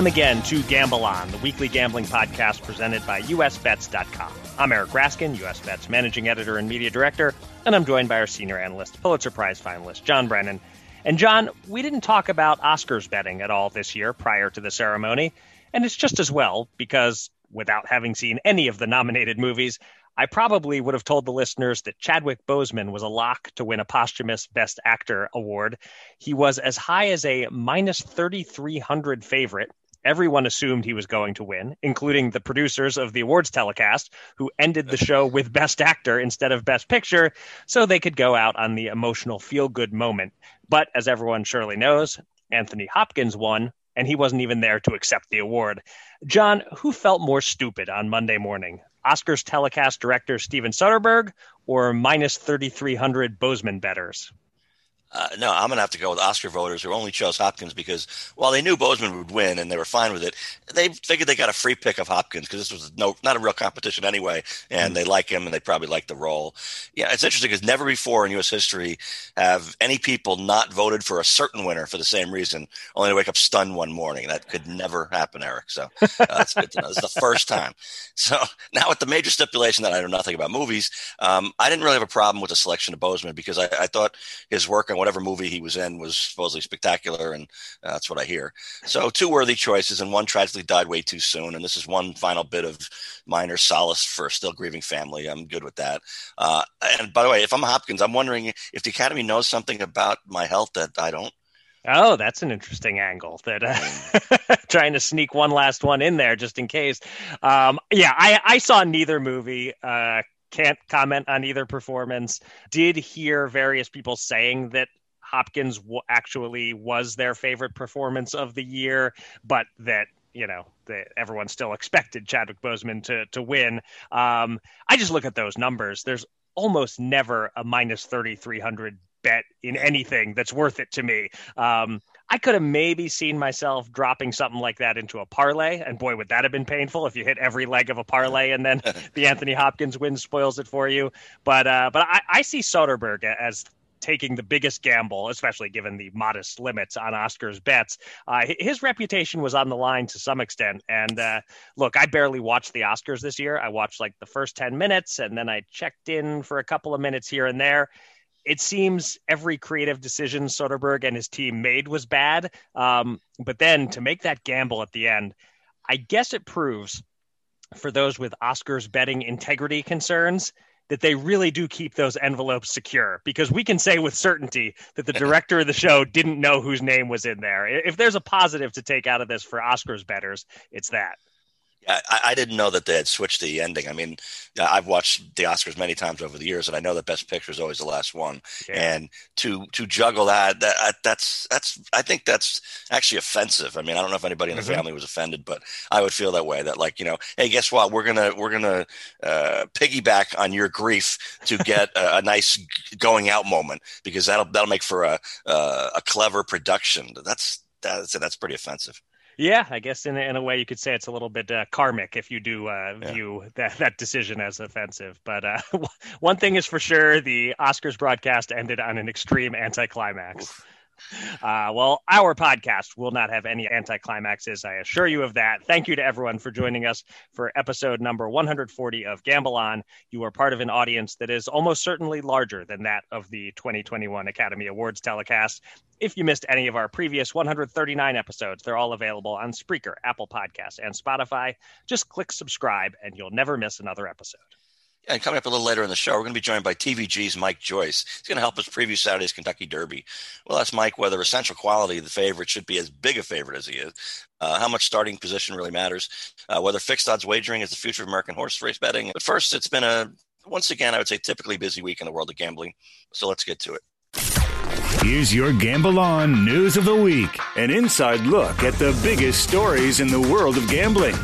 Welcome again to Gamble On, the weekly gambling podcast presented by USBets.com. I'm Eric Raskin, USBets managing editor and media director, and I'm joined by our senior analyst, Pulitzer Prize finalist, John Brennan. And John, we didn't talk about Oscars betting at all this year prior to the ceremony, and it's just as well because without having seen any of the nominated movies, I probably would have told the listeners that Chadwick Boseman was a lock to win a posthumous Best Actor award. He was as high as a minus 3,300 favorite. Everyone assumed he was going to win, including the producers of the awards telecast, who ended the show with Best Actor instead of Best Picture, so they could go out on the emotional feel good moment. But as everyone surely knows, Anthony Hopkins won, and he wasn't even there to accept the award. John, who felt more stupid on Monday morning? Oscars telecast director Steven Soderbergh or minus 3,300 Boseman betters? Uh, no, I'm going to have to go with Oscar voters who only chose Hopkins because while they knew Boseman would win and they were fine with it, they figured they got a free pick of Hopkins because this was no not a real competition anyway, and they like him and they probably like the role. Yeah, it's interesting because never before in U.S. history have any people not voted for a certain winner for the same reason, only to wake up stunned one morning. That could never happen, Eric. So uh, that's good to know. This is the first time. So now with the major stipulation that I know nothing about movies, um, I didn't really have a problem with the selection of Boseman because I, I thought his work on whatever movie he was in was supposedly spectacular, and uh, that's what I hear. So two worthy choices, and one tragically died way too soon. And this is one final bit of minor solace for a still grieving family. I'm good with that. Uh, and by the way, if I'm Hopkins, I'm wondering if the Academy knows something about my health that I don't. Oh, that's an interesting angle. That uh, trying to sneak one last one in there just in case. Um, yeah, I, I saw neither movie. Uh, can't comment on either performance. Did hear various people saying that Hopkins w- actually was their favorite performance of the year, but that you know that everyone still expected Chadwick Boseman to to win. Um, I just look at those numbers. There's almost never a minus thirty three hundred bet in anything that's worth it to me. Um, I could have maybe seen myself dropping something like that into a parlay, and boy, would that have been painful if you hit every leg of a parlay and then the Anthony Hopkins win spoils it for you. But uh, but I, I see Soderbergh as taking the biggest gamble, especially given the modest limits on Oscar's bets. Uh, his reputation was on the line to some extent. And uh, look, I barely watched the Oscars this year. I watched like the first 10 minutes and then I checked in for a couple of minutes here and there. It seems every creative decision Soderbergh and his team made was bad. Um, but then to make that gamble at the end, I guess it proves for those with Oscars betting integrity concerns that they really do keep those envelopes secure because we can say with certainty that the director of the show didn't know whose name was in there. If there's a positive to take out of this for Oscars betters, it's that. I, I, didn't know that they had switched the ending. I mean, I've watched the Oscars many times over the years, and I know that Best Picture is always the last one. Yeah. And to to juggle that, that that's that's I think that's actually offensive. I mean, I don't know if anybody in the mm-hmm. family was offended, but I would feel that way. That like you know, hey, guess what? We're gonna we're gonna uh, piggyback on your grief to get a, a, nice going out moment because that'll that'll make for a uh, a clever production. That's that's that's pretty offensive. Yeah, I guess in a, in a way you could say it's a little bit uh, karmic if you do uh, yeah. view that, that decision as offensive. But uh, one thing is for sure the Oscars broadcast ended on an extreme anticlimax. Oof. Uh, well, our podcast will not have any anticlimaxes. I assure you of that. Thank you to everyone for joining us for episode number 140 of Gamble On. You are part of an audience that is almost certainly larger than that of the 2021 Academy Awards telecast. If you missed any of our previous 139 episodes, they're all available on Spreaker, Apple Podcasts, and Spotify. Just click subscribe, and you'll never miss another episode. And coming up a little later in the show, we're going to be joined by TVG's Mike Joyce. He's going to help us preview Saturday's Kentucky Derby. We'll ask Mike whether essential quality of the favorite should be as big a favorite as he is, uh, how much starting position really matters, uh, whether fixed odds wagering is the future of American horse race betting. But first, it's been a, once again, I would say typically busy week in the world of gambling. So let's get to it. Here's your Gamble On News of the Week an inside look at the biggest stories in the world of gambling.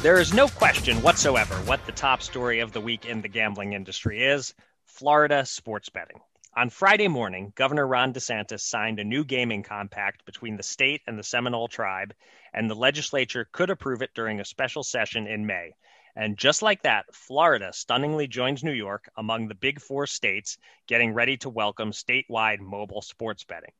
There is no question whatsoever what the top story of the week in the gambling industry is Florida sports betting. On Friday morning, Governor Ron DeSantis signed a new gaming compact between the state and the Seminole tribe, and the legislature could approve it during a special session in May. And just like that, Florida stunningly joins New York among the big four states getting ready to welcome statewide mobile sports betting.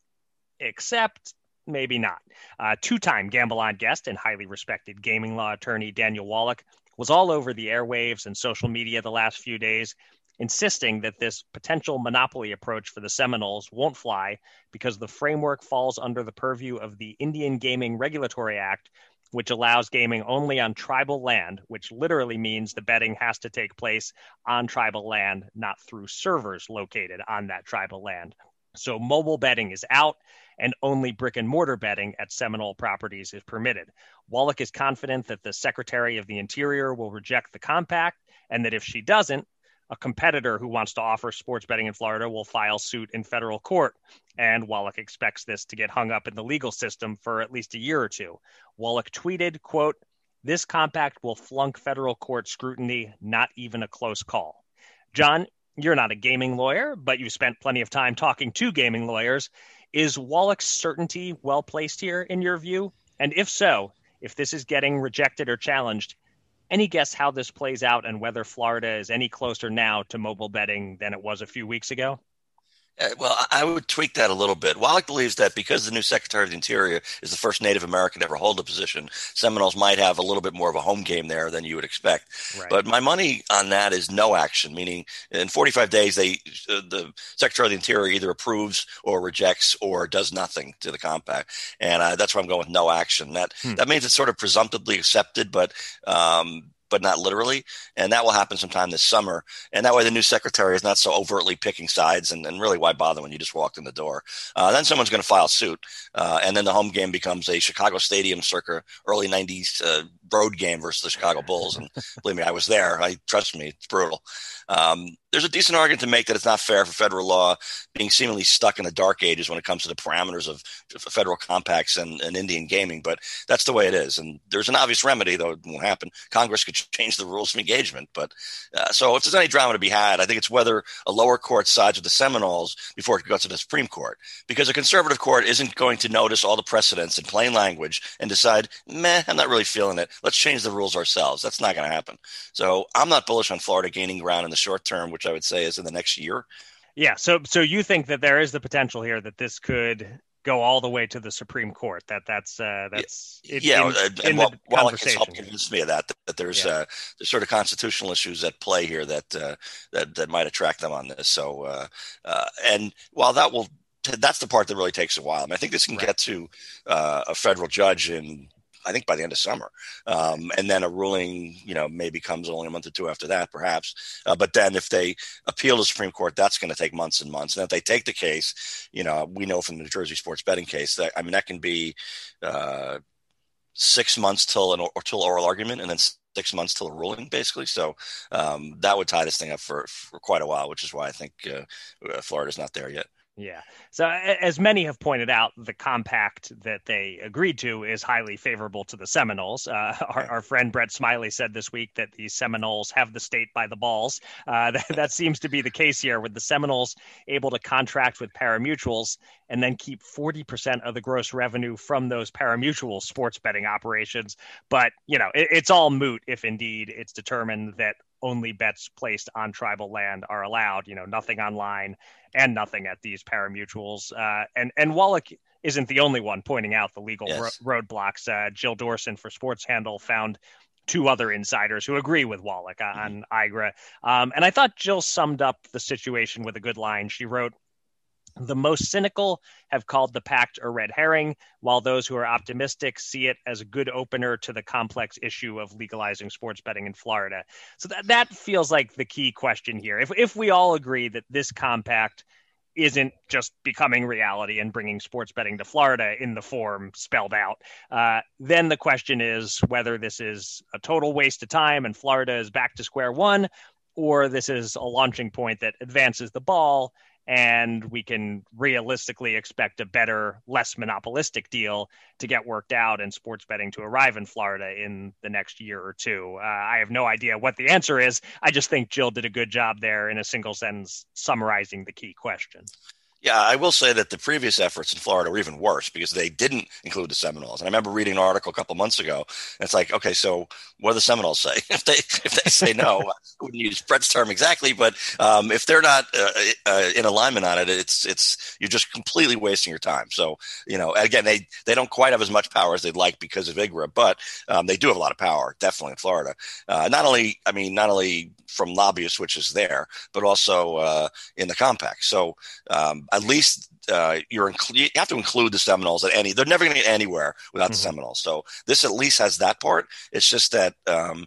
Except maybe not. Uh, Two time Gamble On guest and highly respected gaming law attorney Daniel Wallach was all over the airwaves and social media the last few days, insisting that this potential monopoly approach for the Seminoles won't fly because the framework falls under the purview of the Indian Gaming Regulatory Act, which allows gaming only on tribal land, which literally means the betting has to take place on tribal land, not through servers located on that tribal land. So mobile betting is out and only brick and mortar betting at Seminole properties is permitted. Wallach is confident that the Secretary of the Interior will reject the compact and that if she doesn't, a competitor who wants to offer sports betting in Florida will file suit in federal court. And Wallach expects this to get hung up in the legal system for at least a year or two. Wallach tweeted, quote, this compact will flunk federal court scrutiny, not even a close call. John, you're not a gaming lawyer, but you've spent plenty of time talking to gaming lawyers. Is Wallach's certainty well placed here, in your view? And if so, if this is getting rejected or challenged, any guess how this plays out and whether Florida is any closer now to mobile betting than it was a few weeks ago? Uh, well, I would tweak that a little bit. Wallach believes that because the new Secretary of the Interior is the first Native American to ever hold a position, Seminoles might have a little bit more of a home game there than you would expect. Right. But my money on that is no action, meaning in 45 days, they uh, the Secretary of the Interior either approves or rejects or does nothing to the compact, and uh, that's why I'm going with no action. That hmm. that means it's sort of presumptively accepted, but um, but not literally. And that will happen sometime this summer. And that way, the new secretary is not so overtly picking sides. And, and really, why bother when you just walked in the door? Uh, then someone's going to file suit. Uh, and then the home game becomes a Chicago Stadium circa early 90s uh, road game versus the Chicago Bulls. And believe me, I was there. I trust me, it's brutal. Um, there's a decent argument to make that it's not fair for federal law being seemingly stuck in the dark ages when it comes to the parameters of federal compacts and, and Indian gaming, but that's the way it is. And there's an obvious remedy, though it won't happen. Congress could change the rules of engagement. But uh, so if there's any drama to be had, I think it's whether a lower court sides with the Seminoles before it goes to the Supreme Court, because a conservative court isn't going to notice all the precedents in plain language and decide, meh, I'm not really feeling it. Let's change the rules ourselves. That's not going to happen. So I'm not bullish on Florida gaining ground in the short term which I would say is in the next year. Yeah. So, so you think that there is the potential here that this could go all the way to the Supreme Court. That that's uh, that's yeah. yeah in, and, in while, while it helped convince me of that, that, that there's yeah. uh, there's sort of constitutional issues at play here that uh, that that might attract them on this. So, uh, uh, and while that will that's the part that really takes a while. I, mean, I think this can right. get to uh, a federal judge in I think by the end of summer. Um, and then a ruling, you know, maybe comes only a month or two after that, perhaps. Uh, but then if they appeal to the Supreme Court, that's going to take months and months. And if they take the case, you know, we know from the New Jersey sports betting case that, I mean, that can be uh, six months till an or till oral argument and then six months till a ruling, basically. So um, that would tie this thing up for, for quite a while, which is why I think uh, uh Florida's not there yet. Yeah. So, as many have pointed out, the compact that they agreed to is highly favorable to the Seminoles. Uh, our, our, friend Brett Smiley said this week that the Seminoles have the state by the balls. Uh, that, that, seems to be the case here, with the Seminoles able to contract with parimutuels and then keep 40% of the gross revenue from those parimutuel sports betting operations. But, you know, it, it's all moot if indeed it's determined that only bets placed on tribal land are allowed. You know, nothing online and nothing at these parimutuels. Uh, and and Wallach isn't the only one pointing out the legal yes. ro- roadblocks. Uh, Jill Dorson for Sports Handle found two other insiders who agree with Wallach on mm-hmm. IGRA. Um, and I thought Jill summed up the situation with a good line. She wrote, the most cynical have called the pact a red herring, while those who are optimistic see it as a good opener to the complex issue of legalizing sports betting in Florida. So that, that feels like the key question here. If, if we all agree that this compact isn't just becoming reality and bringing sports betting to Florida in the form spelled out, uh, then the question is whether this is a total waste of time and Florida is back to square one, or this is a launching point that advances the ball and we can realistically expect a better, less monopolistic deal to get worked out and sports betting to arrive in Florida in the next year or two. Uh, I have no idea what the answer is. I just think Jill did a good job there in a single sentence summarizing the key question. Yeah, I will say that the previous efforts in Florida were even worse because they didn't include the Seminoles. And I remember reading an article a couple months ago, and it's like, okay, so what do the Seminoles say? if they if they say no, I wouldn't use Brett's term exactly, but um, if they're not uh, uh, in alignment on it, it's it's you're just completely wasting your time. So you know, again, they they don't quite have as much power as they'd like because of IGRA, but um, they do have a lot of power, definitely in Florida. Uh, not only, I mean, not only from lobbyists, which is there, but also uh, in the compact. So um, at least uh, you're inclu- you have to include the Seminoles at any. They're never going to get anywhere without mm-hmm. the Seminoles. So this at least has that part. It's just that um,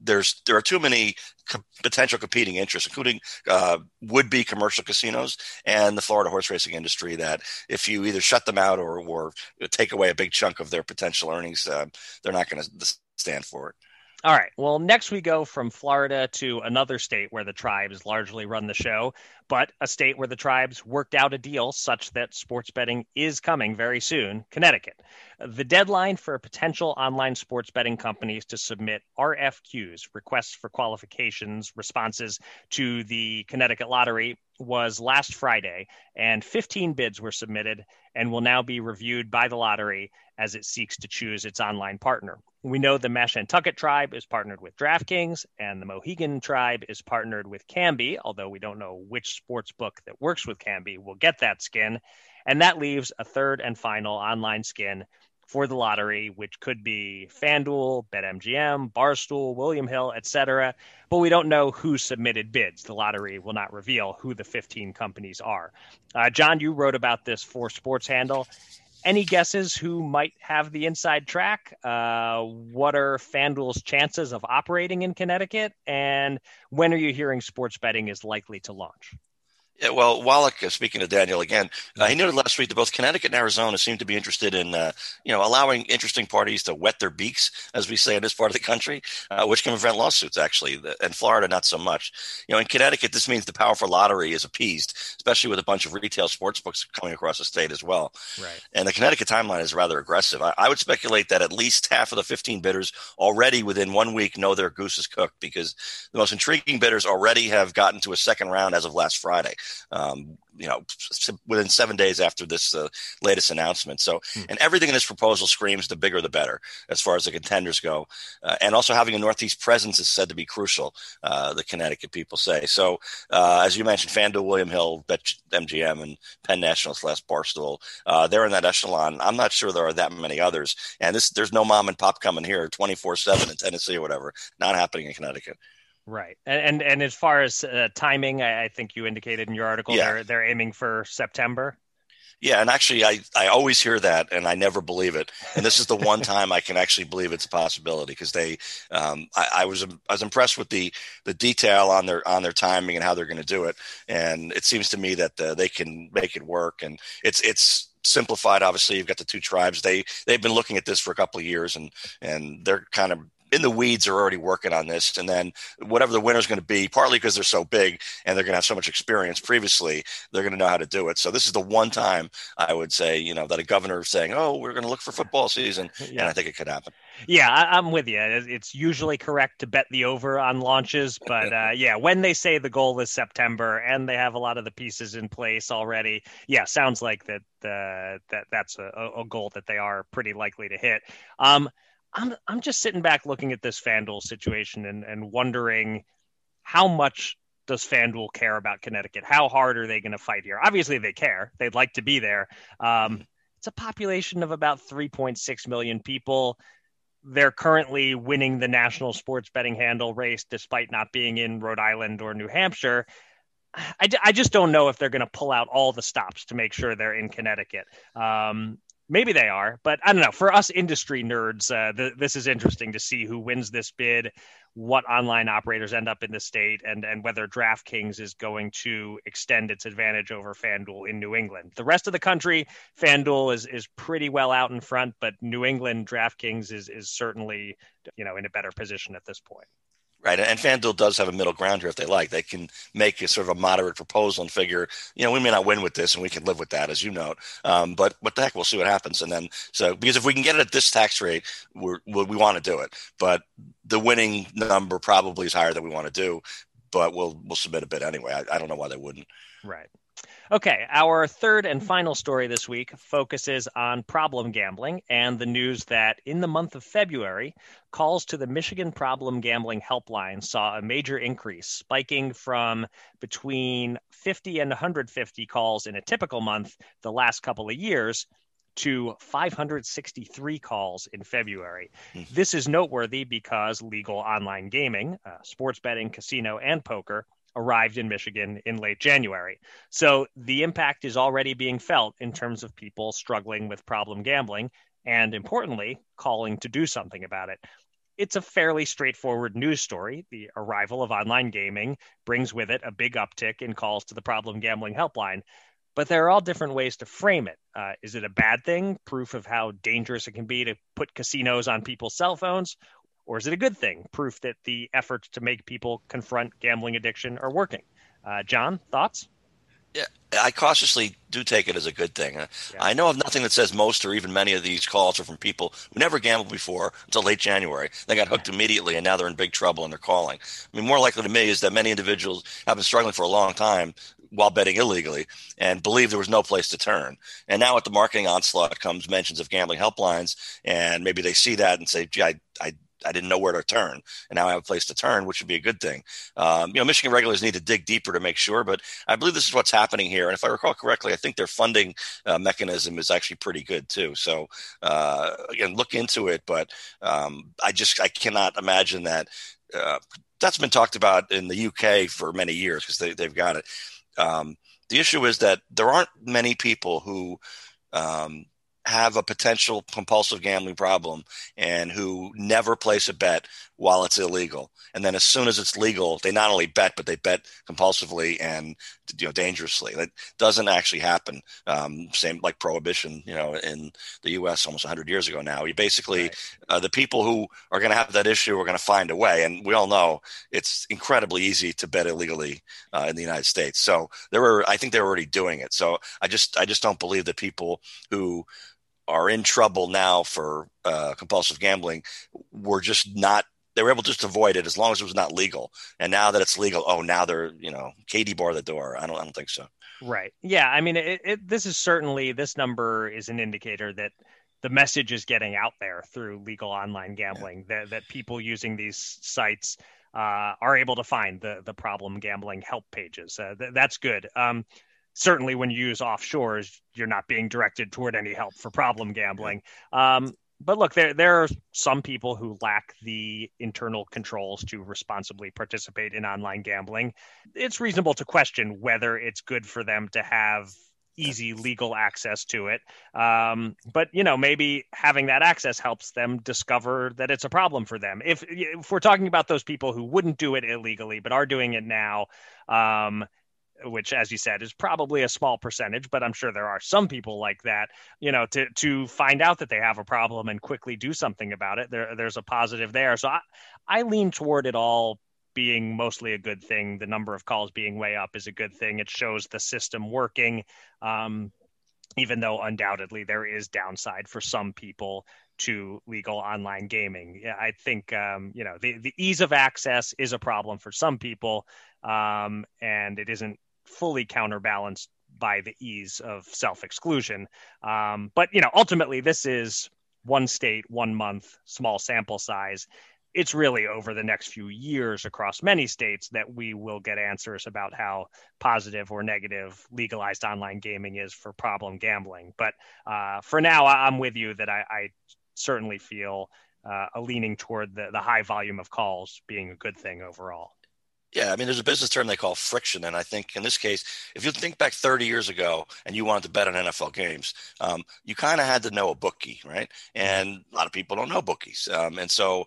there's there are too many co- potential competing interests, including uh, would be commercial casinos and the Florida horse racing industry. That if you either shut them out or or take away a big chunk of their potential earnings, uh, they're not going to stand for it. All right. Well, next we go from Florida to another state where the tribes largely run the show, but a state where the tribes worked out a deal such that sports betting is coming very soon Connecticut. The deadline for potential online sports betting companies to submit RFQs, requests for qualifications, responses to the Connecticut lottery was last Friday, and 15 bids were submitted and will now be reviewed by the lottery as it seeks to choose its online partner. We know the Mashantucket tribe is partnered with DraftKings, and the Mohegan tribe is partnered with Kambi, although we don't know which sports book that works with Kambi will get that skin. And that leaves a third and final online skin for the lottery, which could be FanDuel, BetMGM, Barstool, William Hill, etc. But we don't know who submitted bids. The lottery will not reveal who the 15 companies are. Uh, John, you wrote about this for Sports Handle. Any guesses who might have the inside track? Uh, what are FanDuel's chances of operating in Connecticut? And when are you hearing sports betting is likely to launch? Yeah, well, Wallach, uh, speaking to Daniel again, uh, he noted last week that both Connecticut and Arizona seem to be interested in, uh, you know, allowing interesting parties to wet their beaks, as we say in this part of the country, uh, which can prevent lawsuits, actually. And Florida, not so much. You know, in Connecticut, this means the powerful lottery is appeased, especially with a bunch of retail sports books coming across the state as well. Right. And the Connecticut timeline is rather aggressive. I, I would speculate that at least half of the 15 bidders already within one week know their goose is cooked because the most intriguing bidders already have gotten to a second round as of last Friday um, you know, within seven days after this uh, latest announcement. So, hmm. and everything in this proposal screams the bigger the better as far as the contenders go. Uh, and also having a Northeast presence is said to be crucial, uh, the Connecticut people say. So, uh, as you mentioned, FanDuel, William Hill, Bet MGM, and Penn National slash Barstool, uh, they're in that echelon. I'm not sure there are that many others. And this, there's no mom and pop coming here 24 7 in Tennessee or whatever. Not happening in Connecticut. Right, and and, and as far as uh, timing, I, I, think you indicated in your article yeah. they're they're aiming for September. Yeah, and actually, I, I always hear that, and I never believe it. And this is the one time I can actually believe it's a possibility because they, um, I, I, was I was impressed with the the detail on their on their timing and how they're going to do it, and it seems to me that uh, they can make it work. And it's it's simplified. Obviously, you've got the two tribes. They they've been looking at this for a couple of years, and and they're kind of in the weeds are already working on this. And then whatever the winner is going to be, partly because they're so big and they're going to have so much experience previously, they're going to know how to do it. So this is the one time I would say, you know, that a governor is saying, "Oh, we're going to look for football season," yeah. and I think it could happen. Yeah, I, am with you. It's usually correct to bet the over on launches, but uh, yeah, when they say the goal is September and they have a lot of the pieces in place already, yeah, sounds like that uh, that that's a, a goal that they are pretty likely to hit. Um, I'm I'm just sitting back looking at this FanDuel situation and, and wondering how much does FanDuel care about Connecticut? How hard are they going to fight here? Obviously, they care. They'd like to be there. Um, it's a population of about 3.6 million people. They're currently winning the national sports betting handle race despite not being in Rhode Island or New Hampshire. I, I just don't know if they're going to pull out all the stops to make sure they're in Connecticut. Um, maybe they are, but I don't know. For us industry nerds, uh, th- this is interesting to see who wins this bid, what online operators end up in the state, and and whether DraftKings is going to extend its advantage over FanDuel in New England. The rest of the country, FanDuel is is pretty well out in front, but New England DraftKings is is certainly you know in a better position at this point. Right? And FanDuel does have a middle ground here if they like. They can make a sort of a moderate proposal and figure, you know, we may not win with this and we can live with that, as you note. Um, but what the heck, we'll see what happens. And then, so because if we can get it at this tax rate, we we want to do it. But the winning number probably is higher than we want to do. But we'll we'll submit a bid anyway. I, I don't know why they wouldn't. Right. Okay, our third and final story this week focuses on problem gambling and the news that in the month of February, calls to the Michigan Problem Gambling Helpline saw a major increase, spiking from between 50 and 150 calls in a typical month the last couple of years to 563 calls in February. Mm-hmm. This is noteworthy because legal online gaming, uh, sports betting, casino, and poker arrived in Michigan in late January. So the impact is already being felt in terms of people struggling with problem gambling and, importantly, calling to do something about it. It's a fairly straightforward news story. The arrival of online gaming brings with it a big uptick in calls to the problem gambling helpline. But there are all different ways to frame it. Uh, is it a bad thing? Proof of how dangerous it can be to put casinos on people's cell phones? Or is it a good thing? Proof that the efforts to make people confront gambling addiction are working. Uh, John, thoughts? Yeah, I cautiously do take it as a good thing. Yeah. I know of nothing that says most or even many of these calls are from people who never gambled before until late January. They got hooked immediately and now they're in big trouble and they're calling. I mean, more likely to me is that many individuals have been struggling for a long time while betting illegally and believe there was no place to turn. And now at the marketing onslaught comes mentions of gambling helplines and maybe they see that and say, gee, I, I I didn't know where to turn, and now I have a place to turn, which would be a good thing. Um, you know, Michigan regulars need to dig deeper to make sure, but I believe this is what's happening here. And if I recall correctly, I think their funding uh, mechanism is actually pretty good too. So uh, again, look into it. But um, I just I cannot imagine that. Uh, that's been talked about in the UK for many years because they, they've got it. Um, the issue is that there aren't many people who um, have a potential compulsive gambling problem and who never place a bet while it's illegal. And then as soon as it's legal, they not only bet, but they bet compulsively and you know dangerously. That doesn't actually happen. Um, same like prohibition, you know, in the U.S. almost 100 years ago now. You basically right. uh, the people who are going to have that issue are going to find a way, and we all know it's incredibly easy to bet illegally uh, in the United States. So there were, I think, they're already doing it. So I just, I just don't believe that people who are in trouble now for uh, compulsive gambling were just not they were able to just avoid it as long as it was not legal. And now that it's legal, oh, now they're you know Katie bar the door. I don't I don't think so. Right. Yeah. I mean, it, it, this is certainly this number is an indicator that the message is getting out there through legal online gambling yeah. that that people using these sites. Uh, are able to find the the problem gambling help pages. Uh, th- that's good. Um, certainly when you use offshores, you're not being directed toward any help for problem gambling. Um, but look, there there are some people who lack the internal controls to responsibly participate in online gambling. It's reasonable to question whether it's good for them to have easy legal access to it. Um, but you know, maybe having that access helps them discover that it's a problem for them. If if we're talking about those people who wouldn't do it illegally but are doing it now, um, which as you said is probably a small percentage but i'm sure there are some people like that you know to to find out that they have a problem and quickly do something about it there there's a positive there. So i i lean toward it all being mostly a good thing. The number of calls being way up is a good thing. It shows the system working um, even though undoubtedly there is downside for some people to legal online gaming. I think um, you know the the ease of access is a problem for some people, um, and it isn't fully counterbalanced by the ease of self exclusion. Um, but you know, ultimately, this is one state, one month, small sample size. It's really over the next few years across many states that we will get answers about how positive or negative legalized online gaming is for problem gambling. But uh, for now, I'm with you that I, I certainly feel uh, a leaning toward the, the high volume of calls being a good thing overall. Yeah, I mean, there's a business term they call friction, and I think in this case, if you think back 30 years ago and you wanted to bet on NFL games, um, you kind of had to know a bookie, right? And a lot of people don't know bookies, um, and so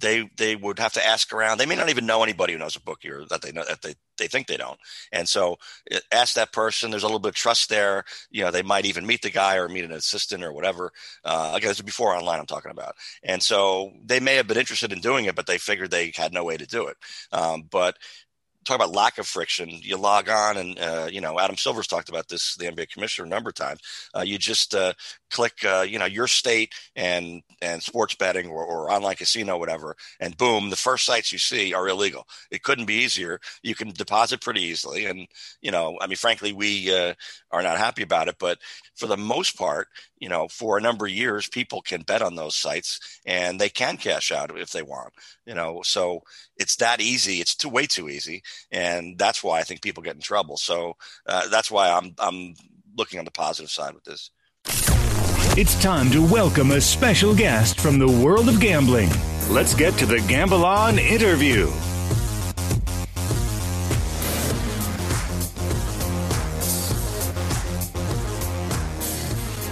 they they would have to ask around. They may not even know anybody who knows a bookie or that they know that they they think they don't. And so uh, ask that person. There's a little bit of trust there. You know, they might even meet the guy or meet an assistant or whatever. Uh, again, this is before online I'm talking about. And so they may have been interested in doing it, but they figured they had no way to do it. Um, but talk about lack of friction. You log on, and uh, you know Adam Silver's talked about this, the NBA commissioner, a number of times. Uh, you just uh, click, uh, you know, your state and and sports betting or, or, online casino, whatever, and boom, the first sites you see are illegal. It couldn't be easier. You can deposit pretty easily, and you know, I mean, frankly, we uh, are not happy about it, but for the most part, you know, for a number of years, people can bet on those sites and they can cash out if they want. You know, so it's that easy. It's too way too easy, and that's why I think people get in trouble. So uh, that's why I'm I'm looking on the positive side with this. It's time to welcome a special guest from the world of gambling. Let's get to the Gamble On interview.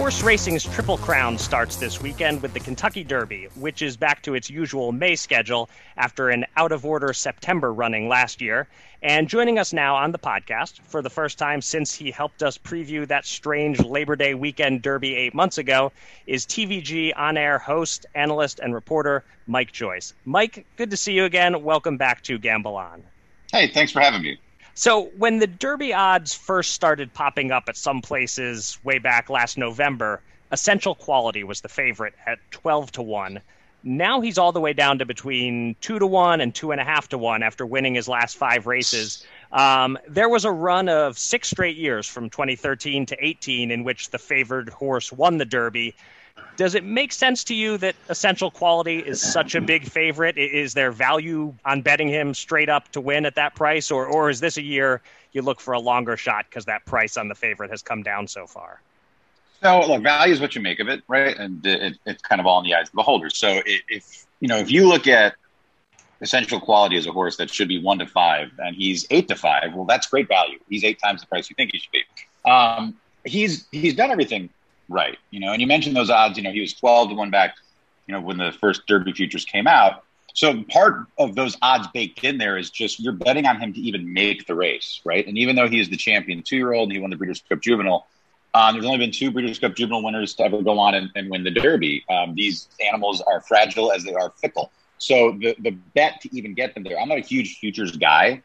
Horse racing's Triple Crown starts this weekend with the Kentucky Derby, which is back to its usual May schedule after an out of order September running last year. And joining us now on the podcast for the first time since he helped us preview that strange Labor Day weekend Derby eight months ago is TVG on air host, analyst, and reporter Mike Joyce. Mike, good to see you again. Welcome back to Gamble On. Hey, thanks for having me. So when the Derby odds first started popping up at some places way back last November, Essential Quality was the favorite at twelve to one. Now he's all the way down to between two to one and two and a half to one after winning his last five races. Um, there was a run of six straight years from 2013 to 18 in which the favored horse won the Derby. Does it make sense to you that Essential Quality is such a big favorite? Is there value on betting him straight up to win at that price, or or is this a year you look for a longer shot because that price on the favorite has come down so far? So, look, value is what you make of it, right? And it, it's kind of all in the eyes of the beholder. So, if you know, if you look at essential quality as a horse that should be one to five, and he's eight to five, well, that's great value. He's eight times the price you think he should be. Um, he's he's done everything right. You know, and you mentioned those odds. You know, he was twelve to one back. You know, when the first Derby futures came out. So part of those odds baked in there is just you're betting on him to even make the race, right? And even though he is the champion two year old and he won the Breeders' Cup Juvenile, um, there's only been two Breeders' Cup Juvenile winners to ever go on and, and win the Derby. Um, these animals are fragile as they are fickle. So the the bet to even get them there, I'm not a huge futures guy,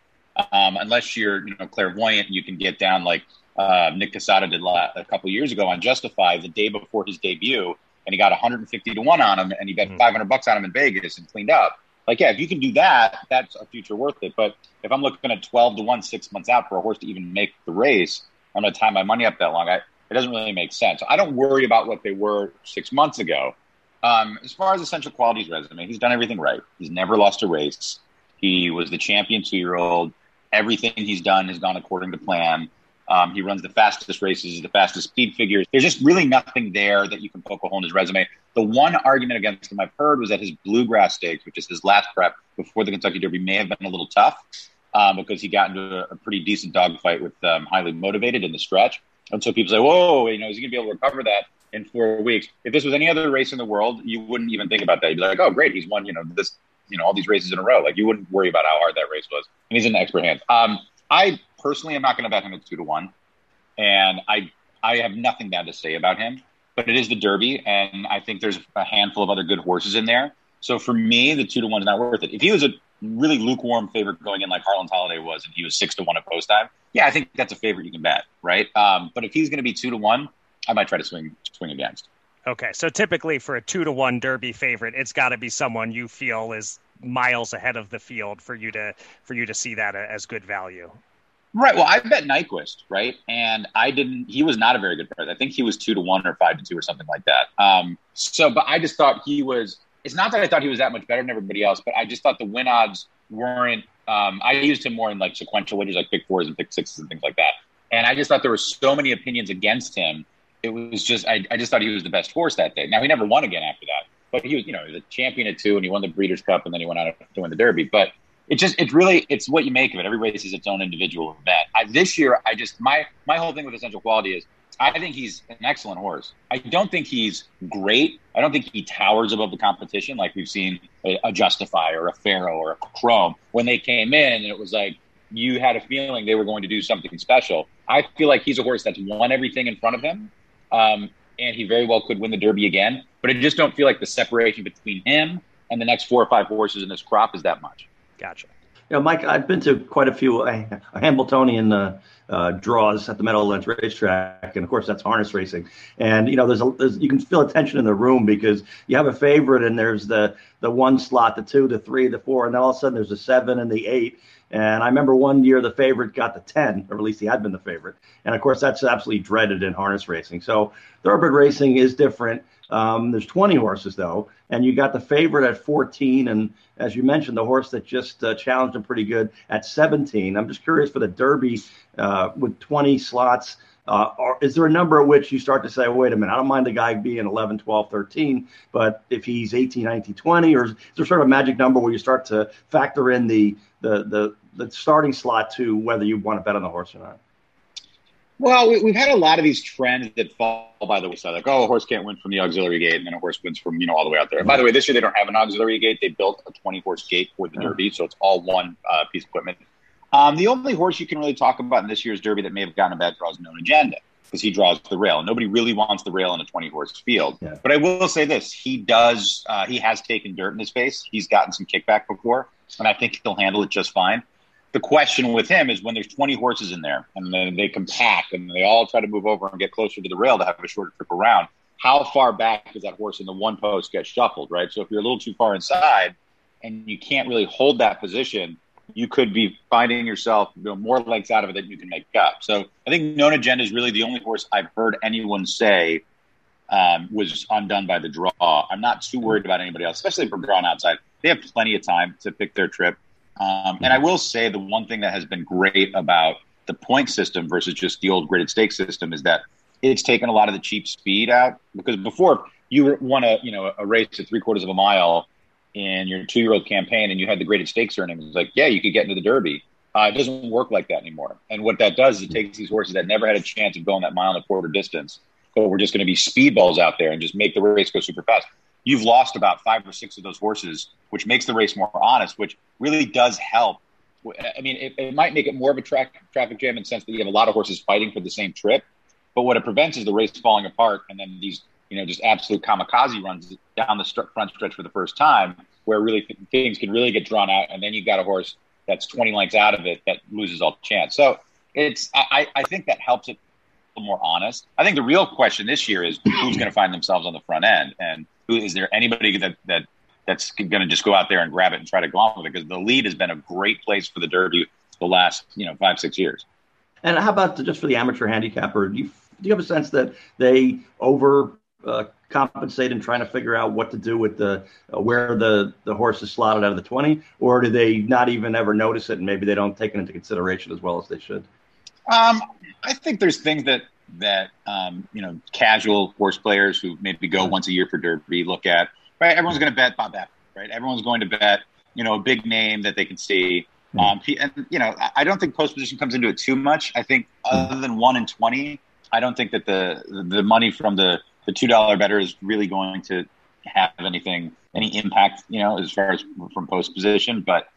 um, unless you're you know clairvoyant you can get down like uh, Nick Casada did a couple years ago on Justify the day before his debut, and he got 150 to one on him, and he bet mm-hmm. 500 bucks on him in Vegas and cleaned up. Like, yeah, if you can do that, that's a future worth it. But if I'm looking at 12 to one six months out for a horse to even make the race, I'm going to tie my money up that long. I, it doesn't really make sense. I don't worry about what they were six months ago. Um, as far as essential qualities resume, he's done everything right. He's never lost a race. He was the champion two year old. Everything he's done has gone according to plan. Um, he runs the fastest races, the fastest speed figures. There's just really nothing there that you can poke a hole in his resume. The one argument against him I've heard was that his Bluegrass Stakes, which is his last prep before the Kentucky Derby, may have been a little tough um, because he got into a, a pretty decent dogfight with um, highly motivated in the stretch. And so people say, "Whoa, you know, is he going to be able to recover that in four weeks?" If this was any other race in the world, you wouldn't even think about that. You'd be like, "Oh, great, he's won, you know, this, you know, all these races in a row." Like you wouldn't worry about how hard that race was, and he's in expert hands. Um, I personally I'm not going to bet him at two to one, and I I have nothing bad to say about him. But it is the Derby, and I think there's a handful of other good horses in there. So for me, the two to one is not worth it. If he was a really lukewarm favorite going in like Harlan's Holiday was, and he was six to one at post time, yeah, I think that's a favorite you can bet, right? Um, but if he's going to be two to one, I might try to swing swing against. Okay, so typically for a two to one Derby favorite, it's got to be someone you feel is miles ahead of the field for you to for you to see that as good value. Right. Well, I bet Nyquist, right? And I didn't. He was not a very good price. I think he was two to one or five to two or something like that. Um, so, but I just thought he was. It's not that I thought he was that much better than everybody else, but I just thought the win odds weren't. Um, I used him more in like sequential wagers, like pick fours and pick sixes and things like that. And I just thought there were so many opinions against him. It was just I, I just thought he was the best horse that day. Now he never won again after that, but he was you know he was a champion at two and he won the Breeders' Cup and then he went out to win the Derby. But it just it's really it's what you make of it. Every race is its own individual event. I, this year, I just my my whole thing with Essential Quality is I think he's an excellent horse. I don't think he's great. I don't think he towers above the competition like we've seen a, a Justify or a Pharoah or a Chrome when they came in and it was like you had a feeling they were going to do something special. I feel like he's a horse that's won everything in front of him, um, and he very well could win the Derby again. But I just don't feel like the separation between him and the next four or five horses in this crop is that much. Gotcha. You know, Mike, I've been to quite a few uh, Hambletonian uh, uh, draws at the Meadowlands Racetrack, and of course that's harness racing. And you know, there's, a, there's you can feel a tension in the room because you have a favorite, and there's the the one slot, the two, the three, the four, and then all of a sudden there's a seven and the eight. And I remember one year the favorite got the 10, or at least he had been the favorite. And of course, that's absolutely dreaded in harness racing. So thoroughbred racing is different. Um, there's 20 horses, though, and you got the favorite at 14. And as you mentioned, the horse that just uh, challenged him pretty good at 17. I'm just curious for the Derby uh, with 20 slots. Uh, or is there a number at which you start to say, wait a minute, I don't mind the guy being 11, 12, 13, but if he's 18, 19, 20, or is there sort of a magic number where you start to factor in the the the, the starting slot to whether you want to bet on the horse or not? Well, we, have had a lot of these trends that fall by the wayside. Like, oh, a horse can't win from the auxiliary gate, and then a horse wins from you know all the way out there. And by the way, this year they don't have an auxiliary gate. They built a 20 horse gate for the Derby, so it's all one uh, piece of equipment. Um, the only horse you can really talk about in this year's Derby that may have gotten a bad draw is Known Agenda because he draws the rail. Nobody really wants the rail in a 20 horse field. Yeah. But I will say this: he does. Uh, he has taken dirt in his face. He's gotten some kickback before, and I think he'll handle it just fine. The question with him is when there's 20 horses in there and then they compact and they all try to move over and get closer to the rail to have a shorter trip around. How far back does that horse in the one post get shuffled, right? So if you're a little too far inside and you can't really hold that position, you could be finding yourself you know, more legs out of it than you can make up. So I think Known Agenda is really the only horse I've heard anyone say um, was undone by the draw. I'm not too worried about anybody else, especially for drawn outside. They have plenty of time to pick their trip. Um, and I will say the one thing that has been great about the point system versus just the old graded stake system is that it's taken a lot of the cheap speed out because before you won a you know a race at three quarters of a mile in your two year old campaign and you had the graded stakes earnings, like, yeah, you could get into the Derby. Uh, it doesn't work like that anymore. And what that does is it takes these horses that never had a chance of going that mile and a quarter distance, but we're just going to be speedballs out there and just make the race go super fast. You've lost about five or six of those horses, which makes the race more honest, which really does help. I mean, it, it might make it more of a tra- traffic jam in the sense that you have a lot of horses fighting for the same trip, but what it prevents is the race falling apart and then these you know, just absolute kamikaze runs down the st- front stretch for the first time, where really th- things can really get drawn out, and then you've got a horse that's 20 lengths out of it that loses all chance. So it's, I, I think that helps it more honest. I think the real question this year is who's going to find themselves on the front end, and who is there anybody that that that's going to just go out there and grab it and try to go on with it? Because the lead has been a great place for the Derby the last you know five six years. And how about just for the amateur handicapper? Do you, do you have a sense that they over uh, compensate in trying to figure out what to do with the uh, where the the horse is slotted out of the 20 or do they not even ever notice it and maybe they don't take it into consideration as well as they should um, i think there's things that that um, you know casual horse players who maybe go once a year for derby look at right everyone's going to bet bob Baffert, right everyone's going to bet you know a big name that they can see hmm. um, and you know i don't think post position comes into it too much i think other than 1 in 20 i don't think that the the money from the the two dollar better is really going to have anything any impact, you know, as far as from post position. But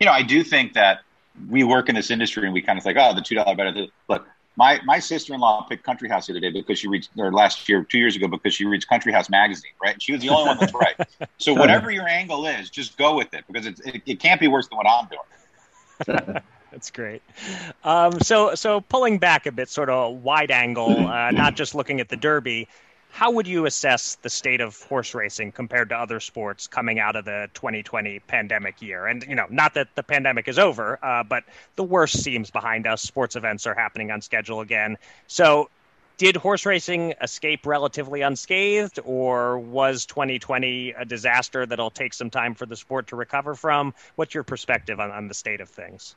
you know, I do think that we work in this industry and we kind of think, oh, the two dollar better. Look, my my sister in law picked Country House the other day because she reads, or last year, two years ago, because she reads Country House magazine, right? And she was the only one that's right. So whatever your angle is, just go with it because it, it, it can't be worse than what I'm doing. That's great. Um, so, so pulling back a bit, sort of wide angle, uh, not just looking at the Derby how would you assess the state of horse racing compared to other sports coming out of the 2020 pandemic year? And you know, not that the pandemic is over, uh, but the worst seems behind us. Sports events are happening on schedule again. So, did horse racing escape relatively unscathed, or was 2020 a disaster that'll take some time for the sport to recover from? What's your perspective on, on the state of things?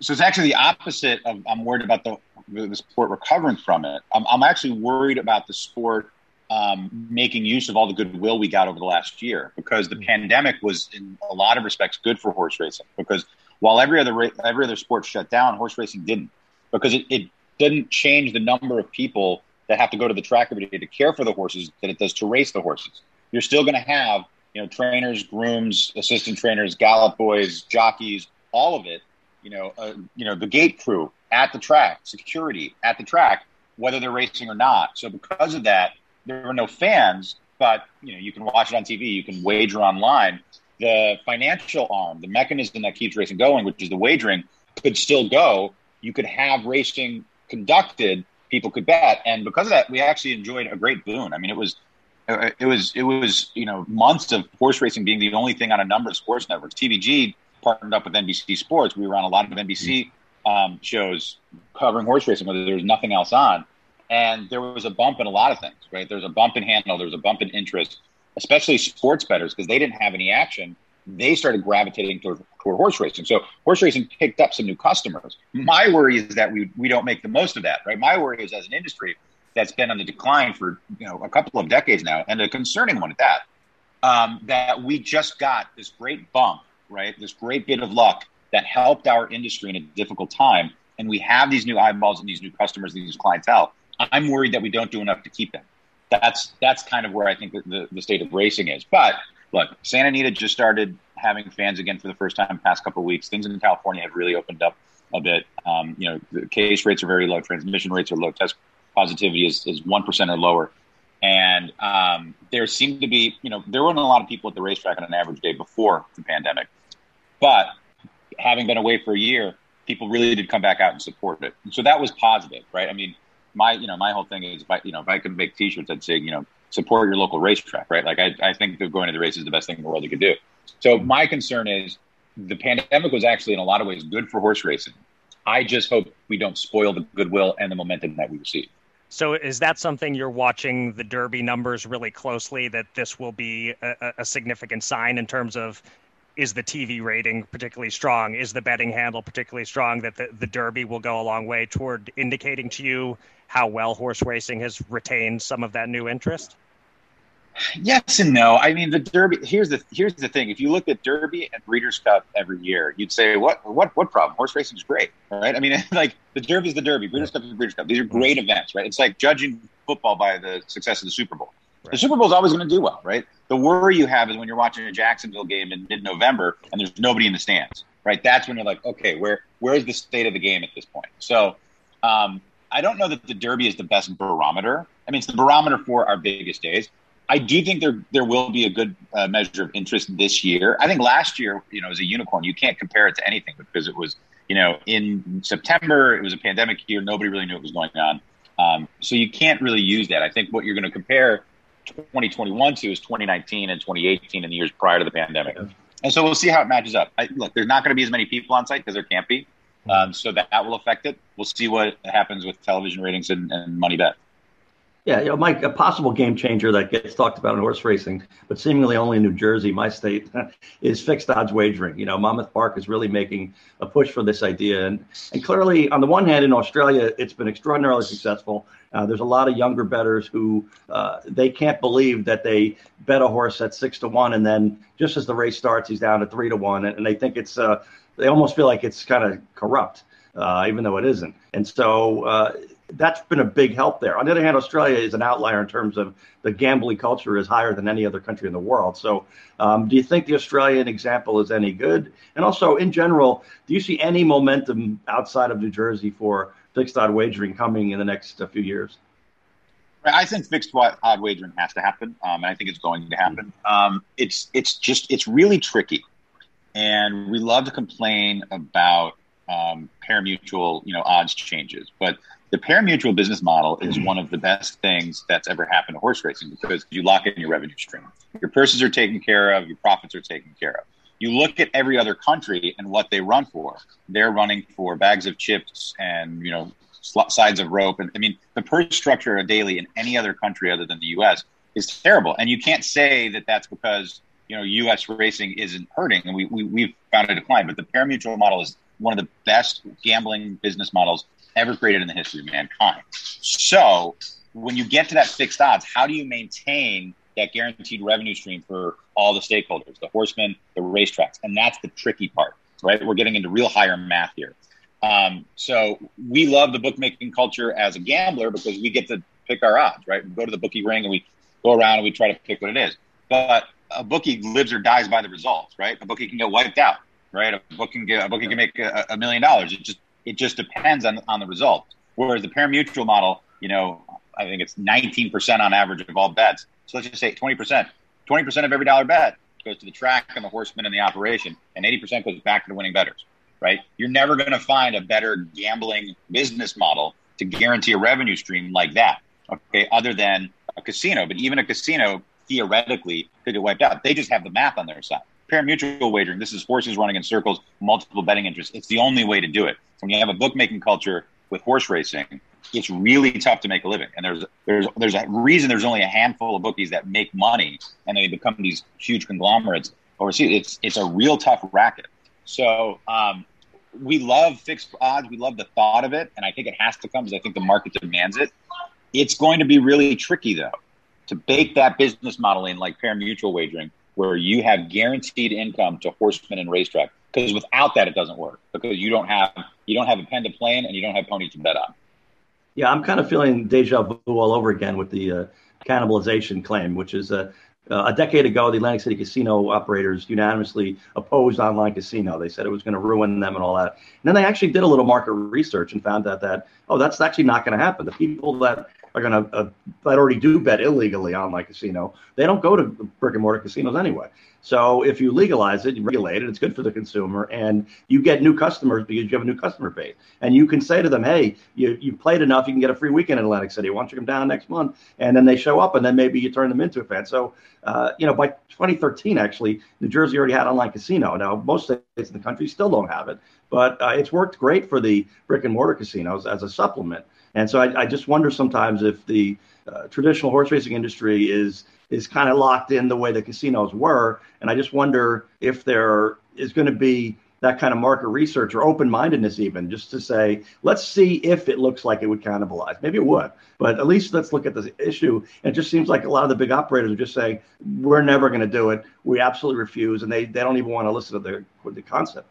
So it's actually the opposite of I'm worried about the the sport recovering from it. I'm, I'm actually worried about the sport um, making use of all the goodwill we got over the last year because the mm-hmm. pandemic was in a lot of respects good for horse racing because while every other ra- every other sport shut down horse racing didn't because it, it didn't change the number of people that have to go to the track every day to care for the horses that it does to race the horses you're still going to have you know trainers grooms assistant trainers gallop boys jockeys all of it you know, uh, you know, the gate crew at the track, security at the track, whether they're racing or not. So because of that, there were no fans, but you know, you can watch it on TV, you can wager online. The financial arm, the mechanism that keeps racing going, which is the wagering, could still go. You could have racing conducted, people could bet, and because of that, we actually enjoyed a great boon. I mean, it was it was it was you know months of horse racing being the only thing on a number of sports networks. TVG partnered up with NBC Sports. We were on a lot of NBC um, shows covering horse racing, whether there was nothing else on. And there was a bump in a lot of things, right? There was a bump in handle, there was a bump in interest, especially sports bettors because they didn't have any action. They started gravitating toward, toward horse racing. So horse racing picked up some new customers. My worry is that we we don't make the most of that, right? My worry is as an industry that's been on the decline for you know a couple of decades now, and a concerning one at that. Um, that we just got this great bump, right? This great bit of luck that helped our industry in a difficult time. And we have these new eyeballs and these new customers, these clientele. I'm worried that we don't do enough to keep them. That's that's kind of where I think the, the state of racing is. But look, Santa Anita just started having fans again for the first time past couple weeks. Things in California have really opened up a bit. Um, you know, the case rates are very low, transmission rates are low, test positivity is is one percent or lower, and um, there seemed to be, you know, there weren't a lot of people at the racetrack on an average day before the pandemic, but having been away for a year, people really did come back out and support it. And so that was positive, right? I mean, my you know my whole thing is if I you know if I could make T-shirts, I'd say you know support your local racetrack, right? Like I, I think that going to the race is the best thing in the world you could do. So mm-hmm. my concern is the pandemic was actually in a lot of ways good for horse racing. I just hope we don't spoil the goodwill and the momentum that we receive. So is that something you're watching the Derby numbers really closely? That this will be a, a significant sign in terms of is the TV rating particularly strong? Is the betting handle particularly strong? That the, the Derby will go a long way toward indicating to you how well horse racing has retained some of that new interest? Yes and no. I mean, the Derby. Here's the here's the thing. If you look at Derby and Breeders' Cup every year, you'd say, "What what what problem? Horse racing is great, right?" I mean, like the Derby is the Derby, Breeders' Cup is the Breeders' Cup. These are great events, right? It's like judging football by the success of the Super Bowl. Right. The Super Bowl is always going to do well, right? The worry you have is when you're watching a Jacksonville game in mid-November and there's nobody in the stands, right? That's when you're like, okay, where where's the state of the game at this point? So, um, I don't know that the Derby is the best barometer. I mean, it's the barometer for our biggest days. I do think there there will be a good uh, measure of interest this year. I think last year, you know, as a unicorn, you can't compare it to anything because it was, you know, in September it was a pandemic year. Nobody really knew what was going on, um, so you can't really use that. I think what you're going to compare 2021 to is 2019 and 2018 and the years prior to the pandemic. And so we'll see how it matches up. I, look, there's not going to be as many people on site because there can't be. Um, so that, that will affect it. We'll see what happens with television ratings and, and money bet. Yeah, you know, Mike, a possible game changer that gets talked about in horse racing, but seemingly only in New Jersey, my state, is fixed odds wagering. You know, Monmouth Park is really making a push for this idea. And, and clearly, on the one hand, in Australia, it's been extraordinarily successful. Uh, there's a lot of younger bettors who uh, they can't believe that they bet a horse at six to one, and then just as the race starts, he's down to three to one, and, and they think it's, uh, they almost feel like it's kind of corrupt. Uh, even though it isn't. And so uh, that's been a big help there. On the other hand, Australia is an outlier in terms of the gambling culture is higher than any other country in the world. So, um, do you think the Australian example is any good? And also, in general, do you see any momentum outside of New Jersey for fixed odd wagering coming in the next uh, few years? I think fixed odd wagering has to happen, um, and I think it's going to happen. Um, it's it's just it's really tricky, and we love to complain about um, parimutuel, you know, odds changes, but the parimutuel business model is mm-hmm. one of the best things that's ever happened to horse racing because you lock in your revenue stream. Your purses are taken care of, your profits are taken care of. You look at every other country and what they run for. They're running for bags of chips and you know sides of rope. And I mean, the purse structure a daily in any other country other than the U.S. is terrible. And you can't say that that's because you know U.S. racing isn't hurting, and we, we we've found a decline. But the parimutuel model is one of the best gambling business models ever created in the history of mankind. So when you get to that fixed odds, how do you maintain that guaranteed revenue stream for all the stakeholders, the horsemen, the racetracks? And that's the tricky part, right? We're getting into real higher math here. Um, so we love the bookmaking culture as a gambler because we get to pick our odds, right? We go to the bookie ring and we go around and we try to pick what it is. But a bookie lives or dies by the results, right? A bookie can get wiped out right? A book can get a book can make a, a million dollars. It just it just depends on on the result. Whereas the pari-mutuel model, you know, I think it's 19% on average of all bets. So let's just say 20%. 20% of every dollar bet goes to the track and the horseman and the operation, and 80% goes back to the winning bettors, right? You're never going to find a better gambling business model to guarantee a revenue stream like that, okay, other than a casino. But even a casino theoretically could get wiped out. They just have the math on their side. Pari-mutuel wagering, this is horses running in circles, multiple betting interests. It's the only way to do it. When you have a bookmaking culture with horse racing, it's really tough to make a living. And there's there's there's a reason there's only a handful of bookies that make money and they become these huge conglomerates overseas. It's it's a real tough racket. So um, we love fixed odds. We love the thought of it, and I think it has to come because I think the market demands it. It's going to be really tricky though to bake that business model in like pari-mutuel wagering, where you have guaranteed income to horsemen and racetrack. Because without that, it doesn't work. Because you don't have you don't have a pen to play in, and you don't have pony to bet on. Yeah, I'm kind of feeling deja vu all over again with the uh, cannibalization claim, which is uh, uh, a decade ago, the Atlantic City casino operators unanimously opposed online casino. They said it was going to ruin them and all that. And then they actually did a little market research and found out that, oh, that's actually not going to happen. The people that are going to uh, that already do bet illegally online casino, they don't go to brick and mortar casinos anyway. So if you legalize it, you regulate it, it's good for the consumer, and you get new customers because you have a new customer base. And you can say to them, "Hey, you you played enough, you can get a free weekend in Atlantic City. Why don't you come down next month?" And then they show up, and then maybe you turn them into a fan. So, uh, you know, by 2013, actually, New Jersey already had online casino. Now, most states in the country still don't have it, but uh, it's worked great for the brick and mortar casinos as a supplement. And so I, I just wonder sometimes if the uh, traditional horse racing industry is is kind of locked in the way the casinos were. And I just wonder if there is going to be that kind of market research or open mindedness, even just to say, let's see if it looks like it would cannibalize. Maybe it would, but at least let's look at the issue. And it just seems like a lot of the big operators are just saying, we're never going to do it. We absolutely refuse. And they, they don't even want to listen to the, the concept.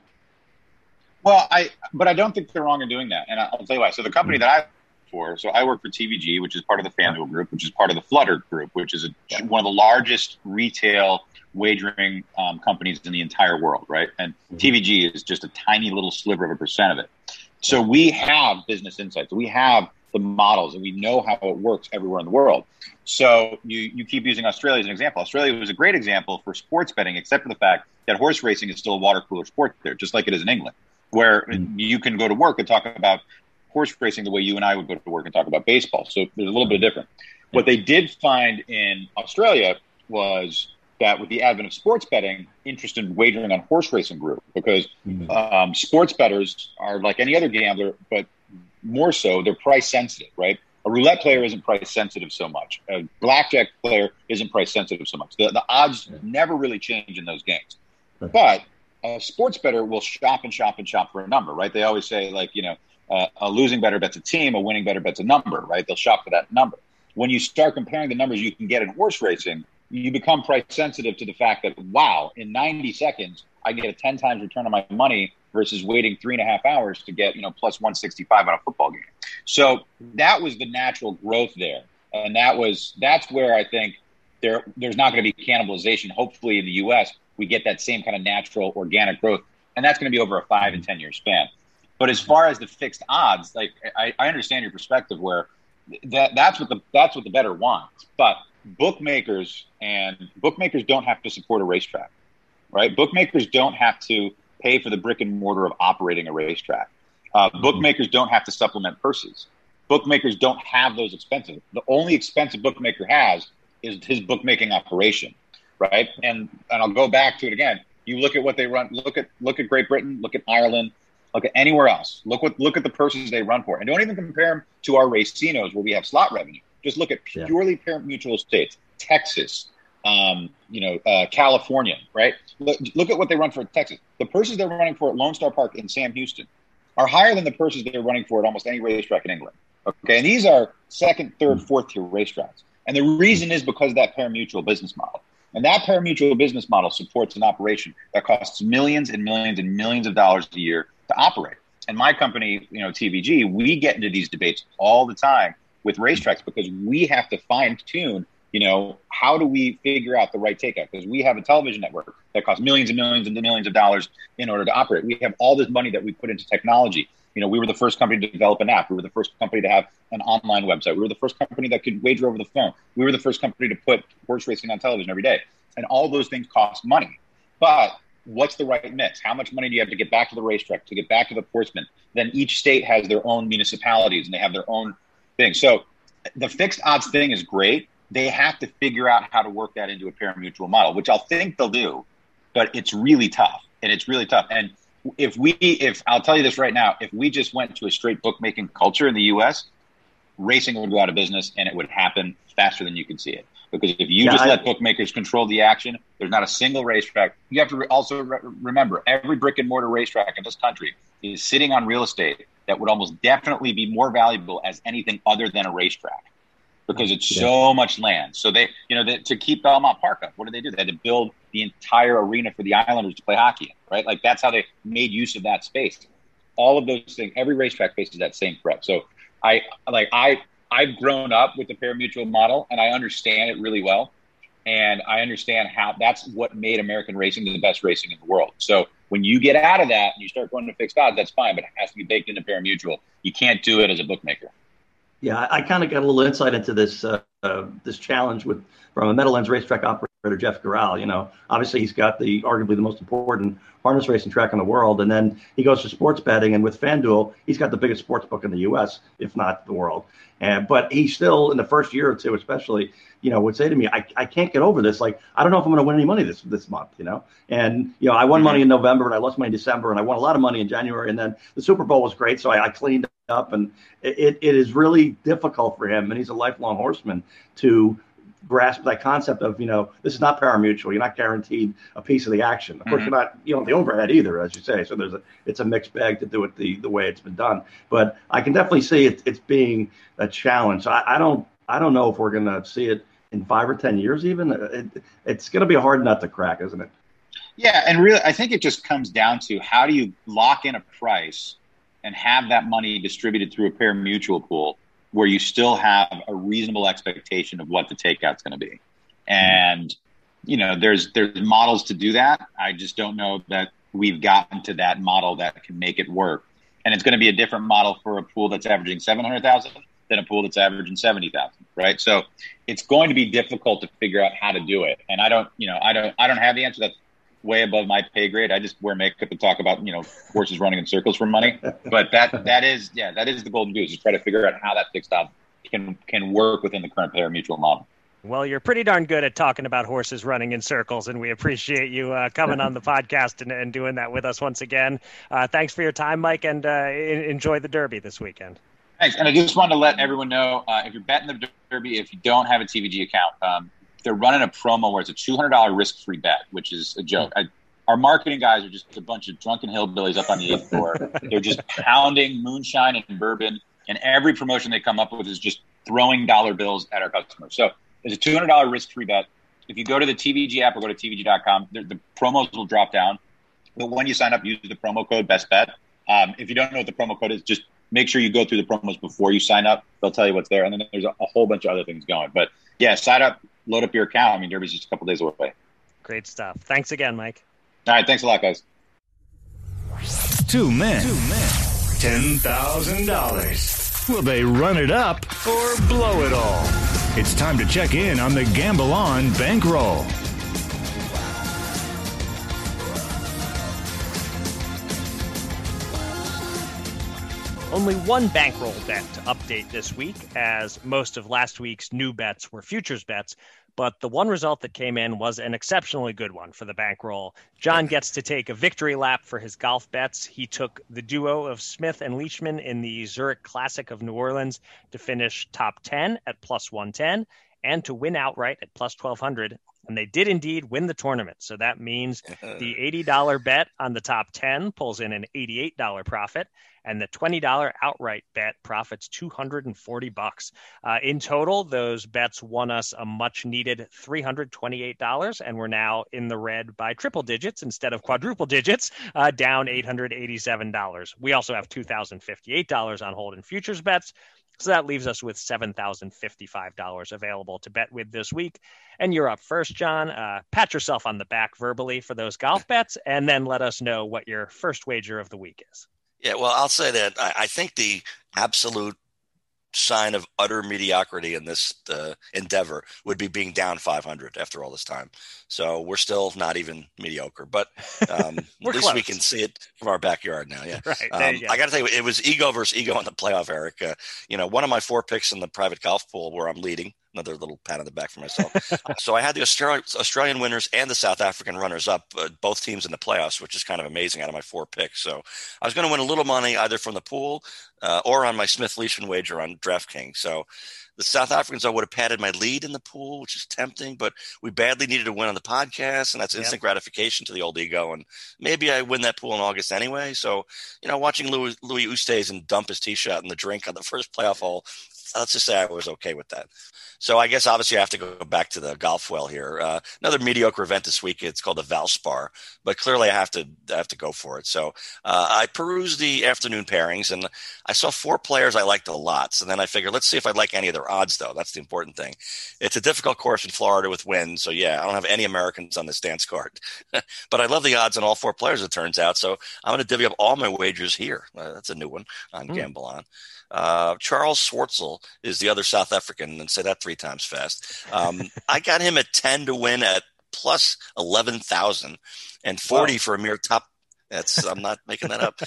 Well, I, but I don't think they're wrong in doing that. And I'll tell you why. So the company that I for. So I work for TVG, which is part of the FanDuel Group, which is part of the Flutter Group, which is a, one of the largest retail wagering um, companies in the entire world, right? And mm-hmm. TVG is just a tiny little sliver of a percent of it. So we have business insights. We have the models and we know how it works everywhere in the world. So you, you keep using Australia as an example. Australia was a great example for sports betting, except for the fact that horse racing is still a water cooler sport there, just like it is in England, where mm-hmm. you can go to work and talk about horse racing the way you and I would go to work and talk about baseball. So there's a little bit different. What they did find in Australia was that with the advent of sports betting, interest in wagering on horse racing grew because mm-hmm. um, sports bettors are like any other gambler, but more so, they're price sensitive, right? A roulette player isn't price sensitive so much. A blackjack player isn't price sensitive so much. The, the odds yeah. never really change in those games. Right. But a sports bettor will shop and shop and shop for a number, right? They always say, like, you know, uh, a losing bettor bet's a team, a winning bettor bet's a number, right? They'll shop for that number. When you start comparing the numbers you can get in horse racing, you become price sensitive to the fact that, wow, in 90 seconds, I get a 10 times return on my money versus waiting three and a half hours to get, you know, plus 165 on a football game. So that was the natural growth there. And that was, that's where I think there, there's not going to be cannibalization. Hopefully in the U.S., we get that same kind of natural organic growth. And that's going to be over a five and 10 year span. But as far as the fixed odds, like I, I understand your perspective where that that's what the that's what the bettor wants. But bookmakers and bookmakers don't have to support a racetrack, right? Bookmakers don't have to pay for the brick and mortar of operating a racetrack. Uh, mm-hmm. Bookmakers don't have to supplement purses. Bookmakers don't have those expenses. The only expense a bookmaker has is his bookmaking operation, right? And and I'll go back to it again. You look at what they run. Look at look at Great Britain. Look at Ireland. Look at anywhere else. Look what look at the purses they run for, and don't even compare them to our racinos where we have slot revenue. Just look at purely yeah. mutual states, Texas, um, you know, uh, California, right? Look, look, at what they run for Texas. The purses they're running for at Lone Star Park in Sam Houston are higher than the purses they're running for at almost any racetrack in England. Okay, and these are second, third, fourth tier racetracks, and the reason is because of that pari-mutuel business model. And that pari-mutuel business model supports an operation that costs millions and millions and millions of dollars a year to operate. And my company, you know, TVG, we get into these debates all the time with racetracks because we have to fine tune, you know, how do we figure out the right takeout? Because we have a television network that costs millions and millions and millions of dollars in order to operate. We have all this money that we put into technology. You know, we were the first company to develop an app. We were the first company to have an online website. We were the first company that could wager over the phone. We were the first company to put horse racing on television every day. And all those things cost money. But what's the right mix? How much money do you have to get back to the racetrack, to get back to the sportsman? Then each state has their own municipalities and they have their own thing. So the fixed odds thing is great. They have to figure out how to work that into a pari-mutuel model, which I'll think they'll do, but it's really tough. And it's really tough. And if we, if I'll tell you this right now, if we just went to a straight bookmaking culture in the US, racing would go out of business and it would happen faster than you can see it. Because if you yeah, just I, let bookmakers control the action, there's not a single racetrack. You have to also re- remember every brick and mortar racetrack in this country is sitting on real estate that would almost definitely be more valuable as anything other than a racetrack because it's yeah. so much land. So they, you know, they, to keep Belmont Park up, what did they do? They had to build the entire arena for the Islanders to play hockey in, right? Like that's how they made use of that space. All of those things, every racetrack faces that same threat. So I like I I've grown up with the pari-mutuel model and I understand it really well. And I understand how that's what made American racing the best racing in the world. So when you get out of that and you start going to fixed odds, that's fine, but it has to be baked into pari-mutuel. You can't do it as a bookmaker. Yeah, I, I kind of got a little insight into this uh, uh, this challenge with from a Meadowlands racetrack operator Jeff Gural. You know, obviously he's got the arguably the most important harness racing track in the world, and then he goes to sports betting, and with FanDuel, he's got the biggest sports book in the U.S., if not the world. And but he still, in the first year or two, especially, you know, would say to me, "I, I can't get over this. Like, I don't know if I'm going to win any money this this month." You know, and you know, I won mm-hmm. money in November, and I lost money in December, and I won a lot of money in January, and then the Super Bowl was great, so I, I cleaned up, and it, it is really difficult for him, and he's a lifelong horseman to grasp that concept of you know this is not pari-mutuel you're not guaranteed a piece of the action. Of course mm-hmm. you're not you know the overhead either as you say. So there's a it's a mixed bag to do it the the way it's been done. But i can definitely see it, it's being a challenge. So I, I don't i don't know if we're going to see it in five or ten years even. It, it's going to be a hard nut to crack isn't it? Yeah and really i think it just comes down to how do you lock in a price and have that money distributed through a pari-mutuel pool where you still have a reasonable expectation of what the takeout's going to be. And you know, there's there's models to do that. I just don't know that we've gotten to that model that can make it work. And it's going to be a different model for a pool that's averaging 700,000 than a pool that's averaging 70,000, right? So it's going to be difficult to figure out how to do it. And I don't, you know, I don't I don't have the answer. That's way above my pay grade. I just wear makeup and talk about you know horses running in circles for money. But that that is yeah that is the golden goose. Is try to figure out how that fixed odds can can work within the current pari-mutuel model. Well, you're pretty darn good at talking about horses running in circles, and we appreciate you uh, coming on the podcast and, and, doing that with us once again. Uh, thanks for your time, Mike, and uh, enjoy the Derby this weekend. Thanks. And I just wanted to let everyone know uh, if you're betting the Derby, if you don't have a TVG account, um, they're running a promo where it's a $200 risk free bet, which is a joke. I, our marketing guys are just a bunch of drunken hillbillies up on the eighth floor. they're just pounding moonshine and bourbon, and every promotion they come up with is just throwing dollar bills at our customers. So it's a $200 risk free bet. If you go to the TVG app or go to TVG.com, the, the promos will drop down. But when you sign up, use the promo code Best Bet. Um, if you don't know what the promo code is, just make sure you go through the promos before you sign up. They'll tell you what's there, and then there's a, a whole bunch of other things going. But yeah, sign up, load up your account. I mean, Derby's just a couple days away. Great stuff. Thanks again, Mike. All right. Thanks a lot, guys. Two men. Two men. $10,000. Will they run it up or blow it all? It's time to check in on the Gamble On bankroll. Only one bankroll bet to update this week, as most of last week's new bets were futures bets. But the one result that came in was an exceptionally good one for the bankroll. John gets to take a victory lap for his golf bets. He took the duo of Smith and Leishman in the Zurich Classic of New Orleans to finish top 10 at plus 110 and to win outright at plus 1200 and they did indeed win the tournament. So that means the $80 bet on the top 10 pulls in an $88 profit, and the $20 outright bet profits 240 bucks. Uh, in total, those bets won us a much needed $328, and we're now in the red by triple digits instead of quadruple digits, uh, down $887. We also have $2,058 on hold in futures bets So that leaves us with $7,055 available to bet with this week. And you're up first, John. Uh, pat yourself on the back verbally for those golf bets, and then let us know what your first wager of the week is. Yeah, well, I'll say that I, I think the absolute sign of utter mediocrity in this uh, endeavor would be being down 500 after all this time. So we're still not even mediocre, but um, at least close. we can see it from our backyard now. Yeah, Right. um, go. I got to tell you, it was ego versus ego in the playoff, Eric. Uh, you know, one of my four picks in the private golf pool where I'm leading. Another little pat on the back for myself. so I had the Australian, Australian winners and the South African runners up, uh, both teams in the playoffs, which is kind of amazing out of my four picks. So I was going to win a little money either from the pool uh, or on my Smith Leishman wager on DraftKings. So the South Africans, I would have padded my lead in the pool, which is tempting, but we badly needed to win on the podcast, and that's instant gratification to the old ego. And maybe I win that pool in August anyway. So, you know, watching Louis, Louis Oosthuizen dump his tee shot in the drink on the first playoff hole, let's just say I was okay with that. So I guess obviously I have to go back to the golf well here. Uh, another mediocre event this week. It's called the Valspar, but clearly I have to I have to go for it. So uh, I perused the afternoon pairings and I saw four players I liked a lot. So then I figured let's see if I'd like any of their odds though. That's the important thing. It's a difficult course in Florida with wind, so yeah, I don't have any Americans on this dance card, but I love the odds on all four players. It turns out, so I'm going to divvy up all my wagers here. Uh, that's a new one on Hmm. Gamble On. Uh, Charles Schwartzel is the other South African, and say that three times fast. Um, I got him at 10 to win at plus 11,000 and 40 for a mere top. That's, I'm not making that up.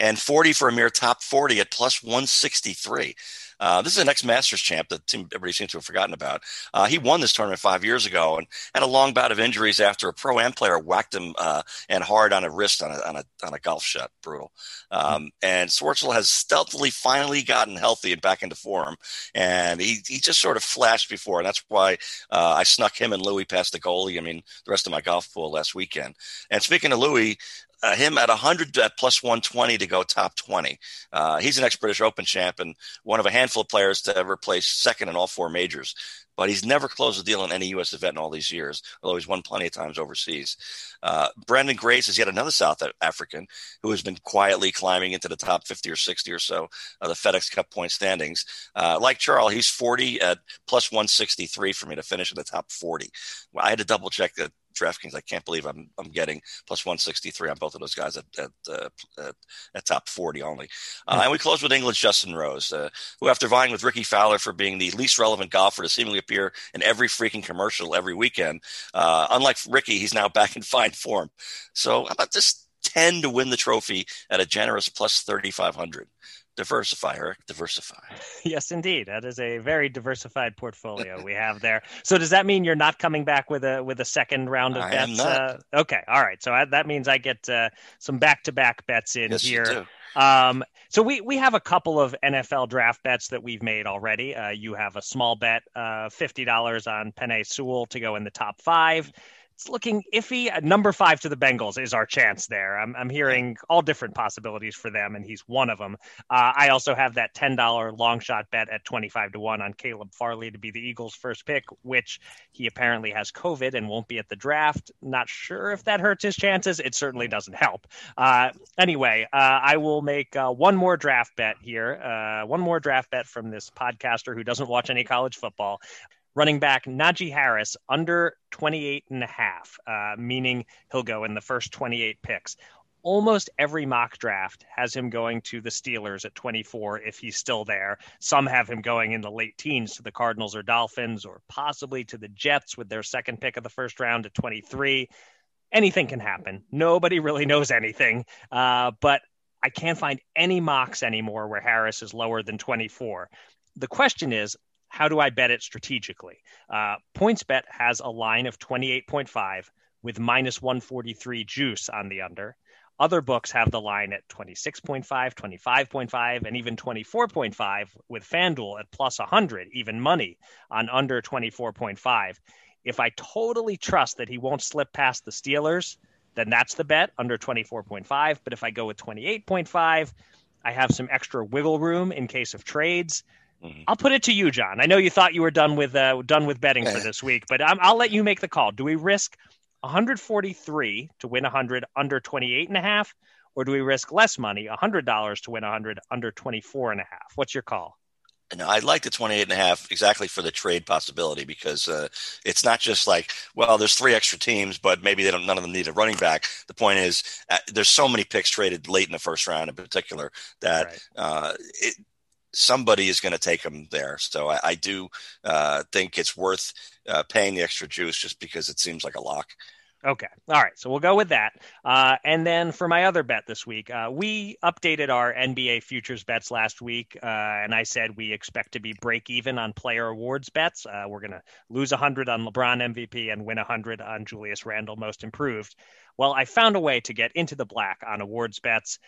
And 40 for a mere top 40 at plus 163. Uh, this is an ex Masters champ that everybody seems to have forgotten about. Uh, he won this tournament five years ago and had a long bout of injuries after a pro am player whacked him uh, and hard on a wrist on a, on a, on a golf shot. Brutal. Um, and Schwartzel has stealthily finally gotten healthy and back into form. And he, he just sort of flashed before. And that's why uh, I snuck him and Louis past the goalie. I mean, the rest of my golf pool last weekend. And speaking of Louis, uh, him at 100 at plus 120 to go top 20. Uh, he's an ex British Open champ and one of a handful of players to ever place second in all four majors. But he's never closed a deal in any U.S. event in all these years, although he's won plenty of times overseas. Uh, Branden Grace is yet another South African who has been quietly climbing into the top 50 or 60 or so of the FedEx Cup point standings. Uh, like Charles, he's 40 at plus 163 for me to finish in the top 40. Well, I had to double check that DraftKings. I can't believe I'm I'm getting plus 163 on both of those guys at at, uh, at, at top 40 only. Uh, and we close with England's Justin Rose, uh, who after vying with Rickie Fowler for being the least relevant golfer to seemingly appear in every freaking commercial every weekend, uh, unlike Rickie, he's now back in fine form. So how about this 10 to win the trophy at a generous plus 3,500? Diversify, Eric. Diversify. Yes, indeed. That is a very diversified portfolio we have there. So does that mean you're not coming back with a with a second round of I bets? am not. Uh, okay, all right. So I, that means I get uh, some back to back bets in Yes, here. Um, so we we have a couple of NFL draft bets that we've made already. Uh, you have a small bet, uh, fifty dollars on Penei Sewell to go in the top five. It's looking iffy. Uh, Number five to the Bengals is our chance there. I'm I'm hearing all different possibilities for them, and he's one of them. Uh, I also have that ten dollar long shot bet at twenty five to one on Caleb Farley to be the Eagles' first pick, which he apparently has COVID and won't be at the draft. Not sure if that hurts his chances. It certainly doesn't help. Uh, anyway, uh, I will make uh, one more draft bet here. Uh, one more draft bet from this podcaster who doesn't watch any college football. Running back Najee Harris under 28 and a half, uh, meaning he'll go in the first 28 picks. Almost every mock draft has him going to the Steelers at 24 if he's still there. Some have him going in the late teens to the Cardinals or Dolphins, or possibly to the Jets with their second pick of the first round at 23 anything can happen. Nobody really knows anything. Uh, but I can't find any mocks anymore where Harris is lower than 24. The question is, how do I bet it strategically? Uh, PointsBet has a line of 28.5 with minus 143 juice on the under. Other books have the line at 26.5, 25.5, and even 24.5 with FanDuel at plus 100, even money on under 24.5 if I totally trust that he won't slip past the Steelers, then that's the bet under 24.5. But if I go with 28.5, I have some extra wiggle room in case of trades. Mhm. I'll put it to you, John. I know you thought you were done with uh, done with betting for this week, but i I'll let you make the call. Do we risk 143 to win 100 under 28 and a half, or do we risk less money, $100 to win 100 under 24 and a half? What's your call? No, I like the 28 and a half exactly for the trade possibility because uh, it's not just like, well, there's three extra teams, but maybe they don't, none of them need a running back. The point is, uh, there's so many picks traded late in the first round in particular that right. uh, it, somebody is going to take them there. So I, I do uh, think it's worth uh, paying the extra juice just because it seems like a lock. Okay. All right. So we'll go with that. Uh, and then for my other bet this week, uh, we updated our NBA futures bets last week. Uh, and I said we expect to be break even on player awards bets. Uh, we're going to lose 100 on LeBron MVP and win 100 on Julius Randle most improved. Well, I found a way to get into the black on awards bets.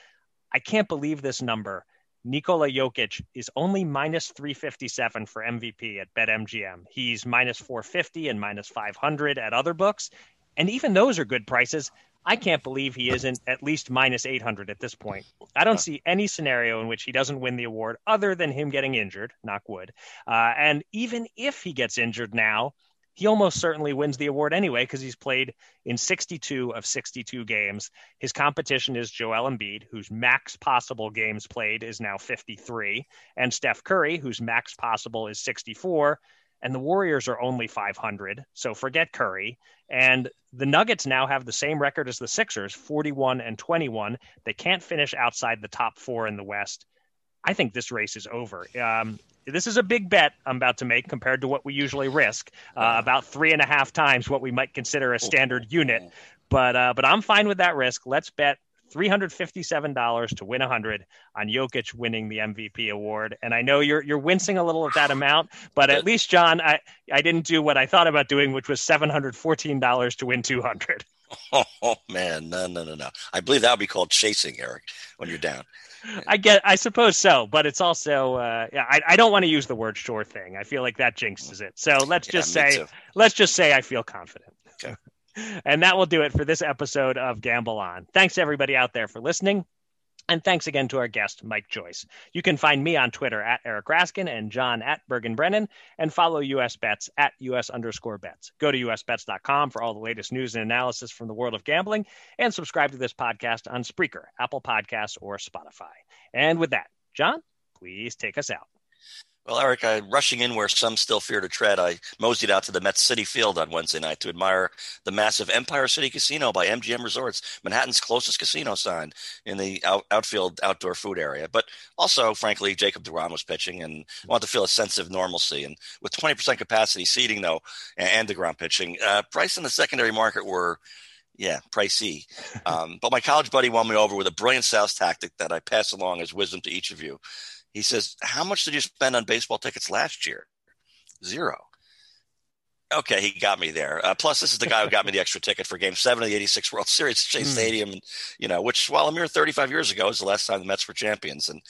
I can't believe this number. Nikola Jokic is only minus 357 for MVP at BetMGM. He's minus 450 and minus 500 at other books. And even those are good prices. I can't believe he isn't at least minus 800 at this point. I don't see any scenario in which he doesn't win the award other than him getting injured, knock wood. Uh, and even if he gets injured now, he almost certainly wins the award anyway because he's played in 62 of 62 games. His competition is Joel Embiid, whose max possible games played is now 53, and Steph Curry, whose max possible is 64 and the Warriors are only 500. So forget Curry. And the Nuggets now have the same record as the Sixers, 41 and 21. They can't finish outside the top four in the West. I think this race is over. Um, this is a big bet I'm about to make compared to what we usually risk, uh, about three and a half times what we might consider a standard unit. But uh, but I'm fine with that risk. Let's bet $357 to win 100 on Jokic winning the MVP award. And I know you're you're wincing a little at that amount, but at least John, I I didn't do what I thought about doing, which was $714 to win 200. Oh, oh man, no, no, no, no. I believe that would be called chasing, Eric, when you're down. I get, I suppose so, but it's also, uh, yeah, I, I don't want to use the word sure thing. I feel like that jinxes it. So let's yeah, just say, too. let's just say I feel confident. Okay. And that will do it for this episode of Gamble On. Thanks everybody out there for listening. And thanks again to our guest, Mike Joyce. You can find me on Twitter at Eric Raskin and John at Bergen Brennan and follow US Bets at US underscore bets. Go to usbets.com for all the latest news and analysis from the world of gambling and subscribe to this podcast on Spreaker, Apple Podcasts, or Spotify. And with that, John, please take us out. Well, Eric, I, rushing in where some still fear to tread, I moseyed out to the Met Citi Field on Wednesday night to admire the massive Empire City Casino by MGM Resorts, Manhattan's closest casino sign in the out, outfield outdoor food area. But also, frankly, Jacob DeGrom was pitching and I wanted to feel a sense of normalcy. And with 20% capacity seating, though, and, and ground pitching, uh, price in the secondary market were yeah, pricey. Um, but my college buddy won me over with a brilliant sales tactic that I pass along as wisdom to each of you. He says, How much did you spend on baseball tickets last year? Zero. Okay, he got me there. Uh, plus, this is the guy who got me the extra ticket for Game Seven of the '86 World Series, Shea mm. Stadium, and you know, which while a mere 35 years ago is the last time the Mets were champions. And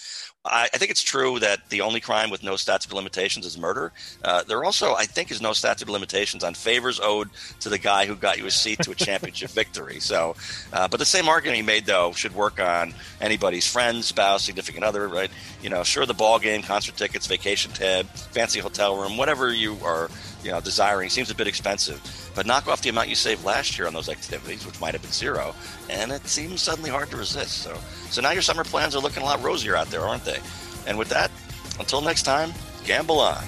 I, I think it's true that the only crime with no statute of limitations is murder. Uh, there also, I think, is no statute of limitations on favors owed to the guy who got you a seat to a championship victory. So, uh, but the same argument he made though should work on anybody's friend, spouse, significant other, right? You know, sure, the ball game, concert tickets, vacation tab, fancy hotel room, whatever you are you know, desiring seems a bit expensive. But knock off the amount you saved last year on those activities, which might have been zero, and it seems suddenly hard to resist. So, so now your summer plans are looking a lot rosier out there, aren't they? Thursday. And with that, until next time, gamble on.